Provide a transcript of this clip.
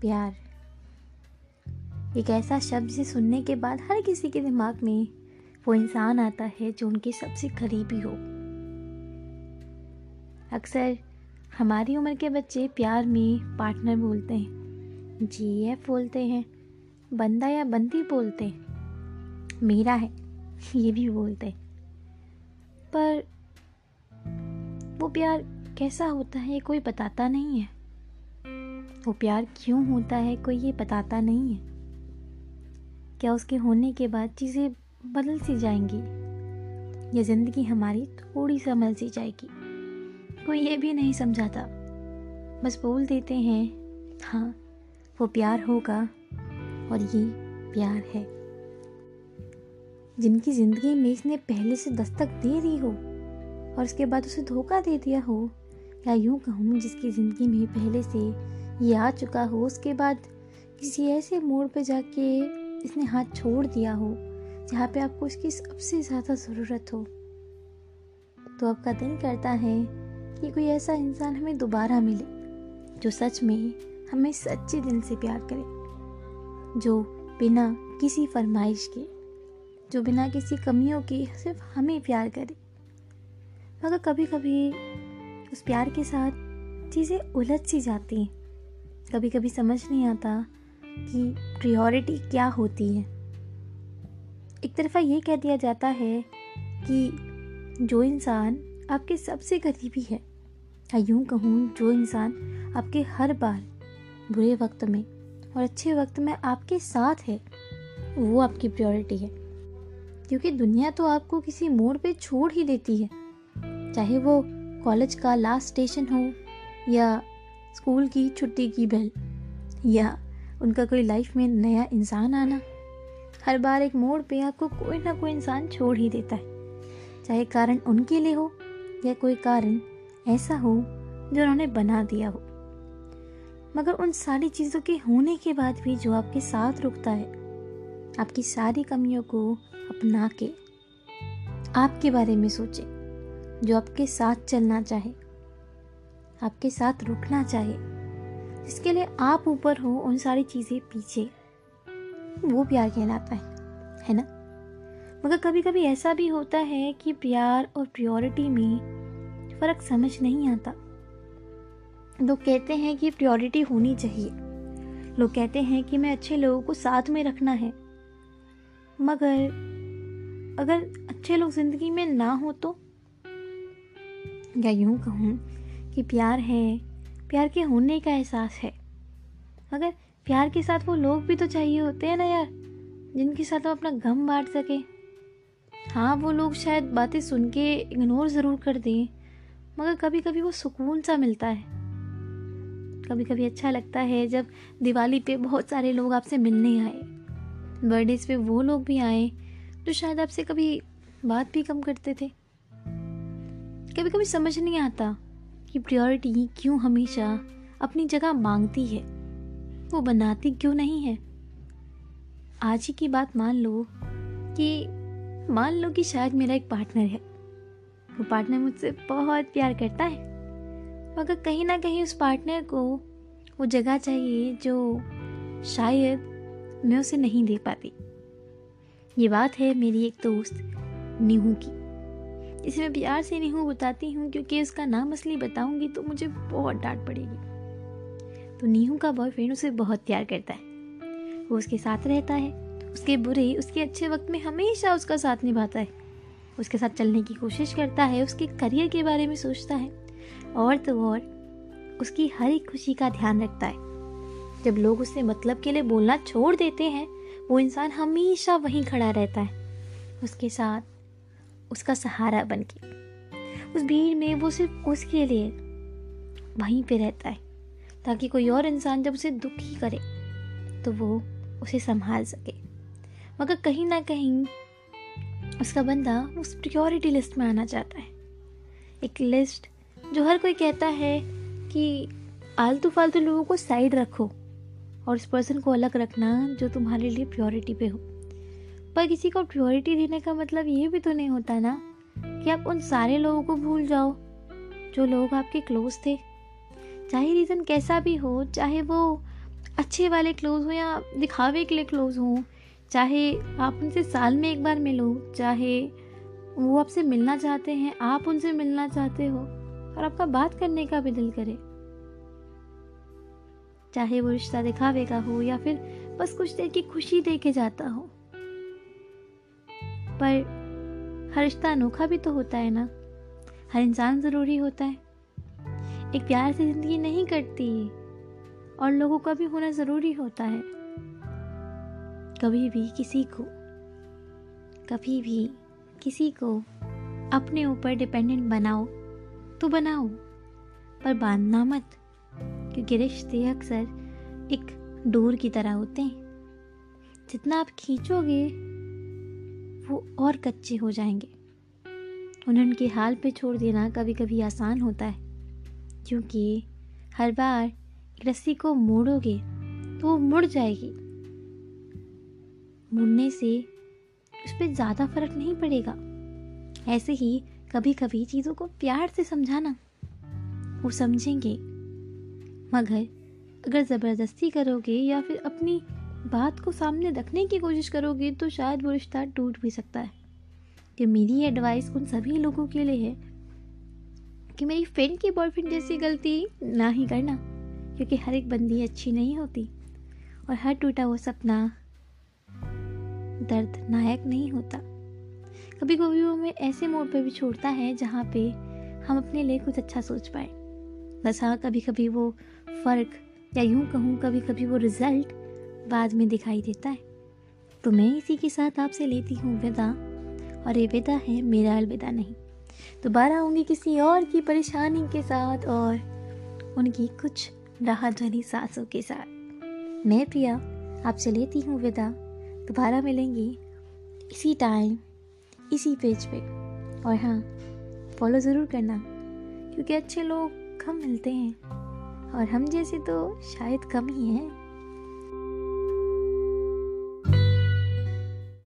प्यार। एक ऐसा शब्द जिसे सुनने के बाद हर किसी के दिमाग में वो इंसान आता है जो उनके सबसे करीबी हो। अक्सर हमारी उम्र के बच्चे प्यार में पार्टनर बोलते हैं जी एफ़ बोलते हैं, बंदा या बंदी बोलते हैं, मेरा है, ये भी बोलते हैं। पर वो प्यार कैसा होता है ये कोई बताता नहीं है। वो प्यार क्यों होता है कोई ये बताता नहीं है। क्या उसके होने के बाद चीज़ें बदल सी जाएँगी? या ज़िंदगी हमारी थोड़ी समझ सी जाएगी? कोई ये भी नहीं समझाता। बस बोल देते हैं हाँ वो प्यार होगा और ये प्यार है। जिनकी ज़िंदगी में इसने पहले से दस्तक दे दी हो और उसके बाद उसे धोखा दे दिया हो, या यूँ कहूँ जिसकी ज़िंदगी में पहले से ये आ चुका हो, उसके बाद किसी ऐसे मोड़ पे जाके इसने हाथ छोड़ दिया हो, जहाँ पे आपको उसकी सबसे ज़्यादा ज़रूरत हो। तो आपका दिल करता है कि कोई ऐसा इंसान हमें दोबारा मिले, जो सच में हमें सच्चे दिल से प्यार करे, जो बिना किसी फरमाइश के, जो बिना किसी कमियों के सिर्फ़ हमें प्यार करे। मगर कभी कभी उस प्यार के साथ चीज़ें उलझ सी जाती हैं। कभी कभी समझ नहीं आता कि प्रियोरिटी क्या होती है। एक तरफा ये कह दिया जाता है कि जो इंसान आपके सबसे करीबी है, या यूँ कहूँ, जो इंसान आपके हर बार बुरे वक्त में और अच्छे वक्त में आपके साथ है, वो आपकी प्रायोरिटी है। क्योंकि दुनिया तो आपको किसी मोड़ पे छोड़ ही देती है, चाहे वो कॉलेज का लास्ट स्टेशन हो या स्कूल की छुट्टी की बेल या उनका कोई लाइफ में नया इंसान आना। हर बार एक मोड़ पे आपको कोई ना कोई इंसान छोड़ ही देता है। चाहे कारण उनके लिए हो या कोई कारण ऐसा हो जो उन्होंने बना दिया हो। मगर उन सारी चीज़ों के होने के बाद भी जो आपके साथ रुकता है, आपकी सारी कमियों को अपना के, आपके बारे में सोचे, जो आपके साथ चलना चाहे। आपके साथ रुकना चाहे। जिसके लिए आप ऊपर हो, उन सारी चीज़ें पीछे, वो प्यार कहलाता है है ना? मगर कभी कभी ऐसा भी होता है कि प्यार और प्योरिटी में फ़र्क समझ नहीं आता। लोग कहते हैं कि प्योरिटी होनी चाहिए। लोग कहते हैं कि मैं अच्छे लोगों को साथ में रखना है। मगर अगर अच्छे लोग ज़िंदगी में ना हो तो? या यूँ कहूँ कि प्यार है, प्यार के होने का एहसास है। मगर प्यार के साथ वो लोग भी तो चाहिए होते हैं ना यार, जिनके साथ हम अपना गम बांट सके। हाँ वो लोग शायद बातें सुन के इग्नोर ज़रूर कर दें, मगर कभी कभी वो सुकून सा मिलता है। कभी कभी अच्छा लगता है जब दिवाली पे बहुत सारे लोग आपसे मिलने आए बर्थडेज पे वो लोग भी आए, जो शायद आपसे कभी बात भी कम करते थे। कभी कभी समझ नहीं आता कि प्रियोरिटी क्यों हमेशा अपनी जगह मांगती है? वो बनाती क्यों नहीं है? आज ही की बात मान लो कि, मान लो कि शायद मेरा एक पार्टनर है। वो पार्टनर मुझसे बहुत प्यार करता है। मगर कहीं ना कहीं उस पार्टनर को वो जगह चाहिए जो शायद मैं उसे नहीं दे पाती। ये बात है मेरी एक दोस्त नीहू की। इसे मैं प्यार से नीहू बताती हूँ, क्योंकि उसका नाम असली बताऊँगी तो मुझे बहुत डांट पड़ेगी। तो नीहू का बॉयफ्रेंड उसे बहुत प्यार करता है। वो उसके साथ रहता है, उसके बुरे, उसके अच्छे वक्त में हमेशा उसका साथ निभाता है। उसके साथ चलने की कोशिश करता है, उसके करियर के बारे में सोचता है, और तो और, उसकी हर एक खुशी का ध्यान रखता है। जब लोग उससे मतलब के लिए बोलना छोड़ देते हैं, वो इंसान हमेशा वहीं खड़ा रहता है। उसके साथ उसका सहारा बन के उस भीड़ में वो सिर्फ़ उसके लिए वहीं पे रहता है, ताकि कोई और इंसान जब उसे दुखी करे तो वो उसे संभाल सके। मगर कहीं ना कहीं उसका बंदा उस प्रियोरिटी लिस्ट में आना चाहता है। एक लिस्ट जो हर कोई कहता है कि आलतू फालतू लोगों को साइड रखो और उस पर्सन को अलग रखना जो तुम्हारे लिए प्योरिटी पे हो। पर किसी को प्योरिटी देने का मतलब ये भी तो नहीं होता ना कि आप उन सारे लोगों को भूल जाओ, जो लोग आपके क्लोज थे। चाहे रीज़न कैसा भी हो, चाहे वो अच्छे वाले क्लोज हो या दिखावे के लिए क्लोज हो, चाहे आप उनसे साल में एक बार मिलो, चाहे वो आपसे मिलना चाहते हैं, आप उनसे मिलना चाहते हो और आपका बात करने का भी दिल करे। चाहे वो रिश्ता दिखावे का हो या फिर बस कुछ देर की खुशी दे के जाता हो। पर हर रिश्ता अनोखा भी तो होता है ना? हर इंसान ज़रूरी होता है। एक प्यार से ज़िंदगी नहीं कटती और लोगों का भी होना ज़रूरी होता है। कभी भी किसी को, कभी भी किसी को अपने ऊपर डिपेंडेंट बनाओ तो बनाओ, पर बांधना मत, क्योंकि रिश्ते अक्सर एक डोर की तरह होते हैं। जितना आप खींचोगे वो और कच्चे हो जाएँगे। उन्हें उनके हाल पे छोड़ देना कभी कभी आसान होता है, क्योंकि हर बार रस्सी को मोड़ोगे तो वो मुड़ जाएगी। मुड़ने से उस पर ज़्यादा फ़र्क नहीं पड़ेगा। ऐसे ही कभी कभी चीज़ों को प्यार से समझाना, वो समझेंगे। मगर अगर ज़बरदस्ती करोगे या फिर अपनी बात को सामने रखने की कोशिश करोगे तो शायद वो रिश्ता टूट भी सकता है। कि मेरी एडवाइस उन सभी लोगों के लिए है कि मेरी फ्रेंड की बॉयफ्रेंड जैसी गलती ना ही करना, क्योंकि हर एक बंदी अच्छी नहीं होती और हर टूटा हुआ सपना दर्द नायक नहीं होता। कभी कभी वो हमें ऐसे मोड़ पर भी छोड़ता है जहाँ पे हम अपने लिए कुछ अच्छा सोच पाए। बस हाँ कभी कभी वो फ़र्क या यूँ कहूँ कभी कभी वो रिज़ल्ट बाद में दिखाई देता है। तो मैं इसी के साथ आपसे लेती हूँ विदा। और ये विदा है, मेरा अलविदा नहीं। दोबारा आऊँगी किसी और की परेशानी के साथ और उनकी कुछ राहत भरी सांसों के साथ। मैं प्रिया, आपसे लेती हूँ विदा। दोबारा मिलेंगे इसी टाइम इसी पेज पे। और हाँ फॉलो ज़रूर करना, क्योंकि अच्छे लोग कम मिलते हैं। और हम जैसे तो शायद कम ही हैं।